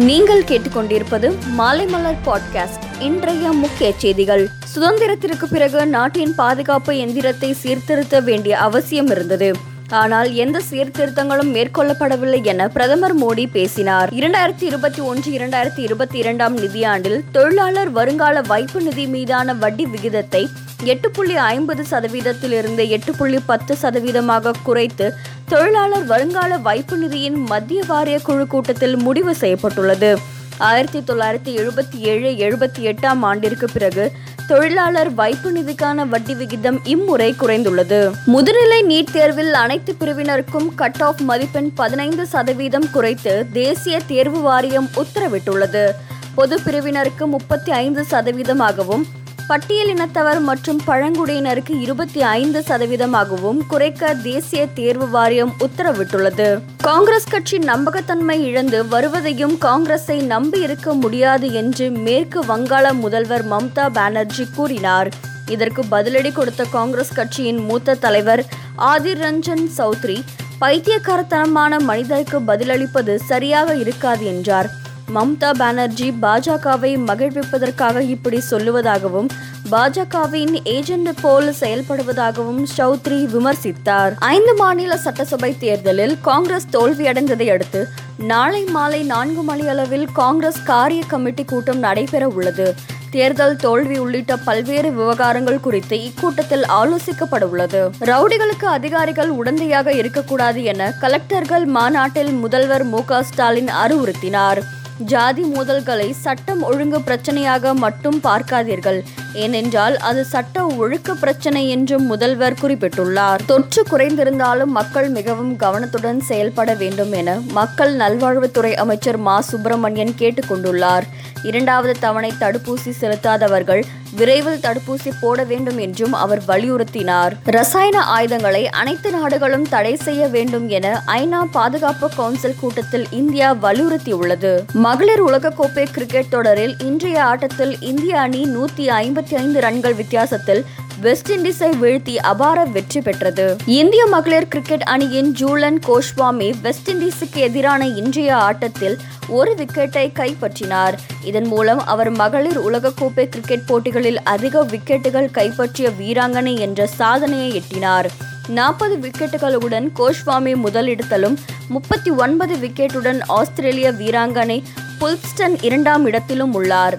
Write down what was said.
நீங்கள் கேட்டுக்கொண்டிருப்பது மாலைமலர் பாட்காஸ்ட் இன்றைய முக்கிய செய்திகள். சுதந்திரத்திற்கு பிறகு நாட்டின் பாதுகாப்பு எந்திரத்தை சீர்திருத்த வேண்டிய அவசியம் இருந்தது. ஆனால் எந்த சீர்திருத்தங்களும் மேற்கொள்ளப்படவில்லை என பிரதமர் மோடி பேசினார். இரண்டாயிரத்தி இருபத்தி ஒன்று இரண்டாயிரத்தி இருபத்தி இரண்டாம் நிதியாண்டில் தொழிலாளர் வருங்கால வைப்பு நிதி மீதான வட்டி விகிதத்தை எட்டு புள்ளி ஐம்பது சதவீதத்திலிருந்து எட்டு புள்ளி பத்து சதவீதமாக குறைத்து தொழிலாளர் வருங்கால வைப்பு நிதியின் மத்திய வாரிய குழு கூட்டத்தில் முடிவு செய்யப்பட்டுள்ளது. ஆயிரத்தி தொள்ளாயிரத்தி எழுபத்தி ஏழு எழுபத்தி எட்டாம் ஆண்டிற்கு பிறகு தொழிலாளர் வைப்பு நிதிக்கான வட்டி விகிதம் இம்முறை குறைந்துள்ளது. முதுநிலை நீட் தேர்வில் அனைத்து பிரிவினருக்கும் கட் ஆஃப் மதிப்பெண் பதினைந்து சதவீதம் குறைத்து தேசிய தேர்வு வாரியம் உத்தரவிட்டுள்ளது. பொது பிரிவினருக்கு முப்பத்தி ஐந்து சதவீதமாகவும் பட்டியலினத்தவர் மற்றும் பழங்குடியினருக்கு இருபத்தி ஐந்து சதவீதமாகவும் குறைக்க தேசிய தேர்வு வாரியம் உத்தரவிட்டுள்ளது. காங்கிரஸ் கட்சி நம்பகத்தன்மை இழந்து வருவதையும் காங்கிரஸை நம்பியிருக்க முடியாது என்று மேற்கு வங்காள முதல்வர் மம்தா பானர்ஜி கூறினார். இதற்கு பதிலடி கொடுத்த காங்கிரஸ் கட்சியின் மூத்த தலைவர் ஆதிர் ரஞ்சன் சௌத்ரி பைத்தியக்காரத்தனமான மனிதருக்கு பதிலளிப்பது சரியாக இருக்காது என்றார். மம்தா பானர்ஜி பாஜகவை மகிழ்விப்பதற்காக இப்படி சொல்லுவதாகவும் பாஜகவின் ஏஜென்ட் போல் செயல்படுவதாகவும் சௌத்ரி விமர்சித்தார். ஐந்து மாநில சட்டசபை தேர்தலில் காங்கிரஸ் தோல்வியடைந்ததை அடுத்து நாளை மாலை நான்கு மணி அளவில் காங்கிரஸ் காரிய கமிட்டி கூட்டம் நடைபெற உள்ளது. தேர்தல் தோல்வி உள்ளிட்ட பல்வேறு விவகாரங்கள் குறித்து இக்கூட்டத்தில் ஆலோசிக்கப்பட உள்ளது ரவுடிகளுக்கு அதிகாரிகள் உடந்தையாக இருக்கக்கூடாது என கலெக்டர்கள் மாநாட்டில் முதல்வர் மு ஸ்டாலின் அறிவுறுத்தினார். ஜாதி மோதல்களை சட்டம் ஒழுங்கு பிரச்சனையாக மட்டும் பார்க்காதீர்கள். ஏனென்றால் அது சட்ட ஒழுக்க பிரச்சனை என்றும் முதல்வர் குறிப்பிட்டுள்ளார். தொற்று குறைந்திருந்தாலும் மக்கள் மிகவும் கவனத்துடன் செயல்பட வேண்டும் என மக்கள் நல்வாழ்வுத்துறை அமைச்சர் மா. சுப்பிரமணியன் கேட்டுக்கொண்டுள்ளார். இரண்டாவது தவணை தடுப்பூசி செலுத்தாதவர்கள் விரைவில் தடுப்பூசி போட வேண்டும் என்றும் அவர் வலியுறுத்தினார். ரசாயன ஆயுதங்களை அனைத்து நாடுகளும் தடை செய்ய வேண்டும் என ஐநா பாதுகாப்பு கவுன்சில் கூட்டத்தில் இந்தியா வலியுறுத்தியுள்ளது. மகளிர் உலகக்கோப்பை கிரிக்கெட் தொடரில் இன்றைய ஆட்டத்தில் இந்திய அணி நூத்தி ஐம்பத்தி ஐந்து ரன்கள் வித்தியாசத்தில் வெஸ்ட் இண்டீஸை வீழ்த்தி அபார வெற்றி பெற்றது. இந்திய மகளிர் கிரிக்கெட் அணியின் ஜூலன் கோஷ்வாமி வெஸ்ட் இண்டீஸுக்கு எதிரான இன்றைய ஆட்டத்தில் ஒரு விக்கெட்டை கைப்பற்றினார். இதன் மூலம் அவர் மகளிர் உலகக்கோப்பை கிரிக்கெட் போட்டிகளில் அதிக விக்கெட்டுகள் கைப்பற்றிய வீராங்கனை என்ற சாதனையை எட்டினார். நாற்பது விக்கெட்டுகளுடன் கோஷ்வாமி முதலிடத்திலும் முப்பத்தி ஒன்பது விக்கெட்டுடன் ஆஸ்திரேலிய வீராங்கனை புல்ஸ்டன் இரண்டாம் இடத்திலும் உள்ளார்.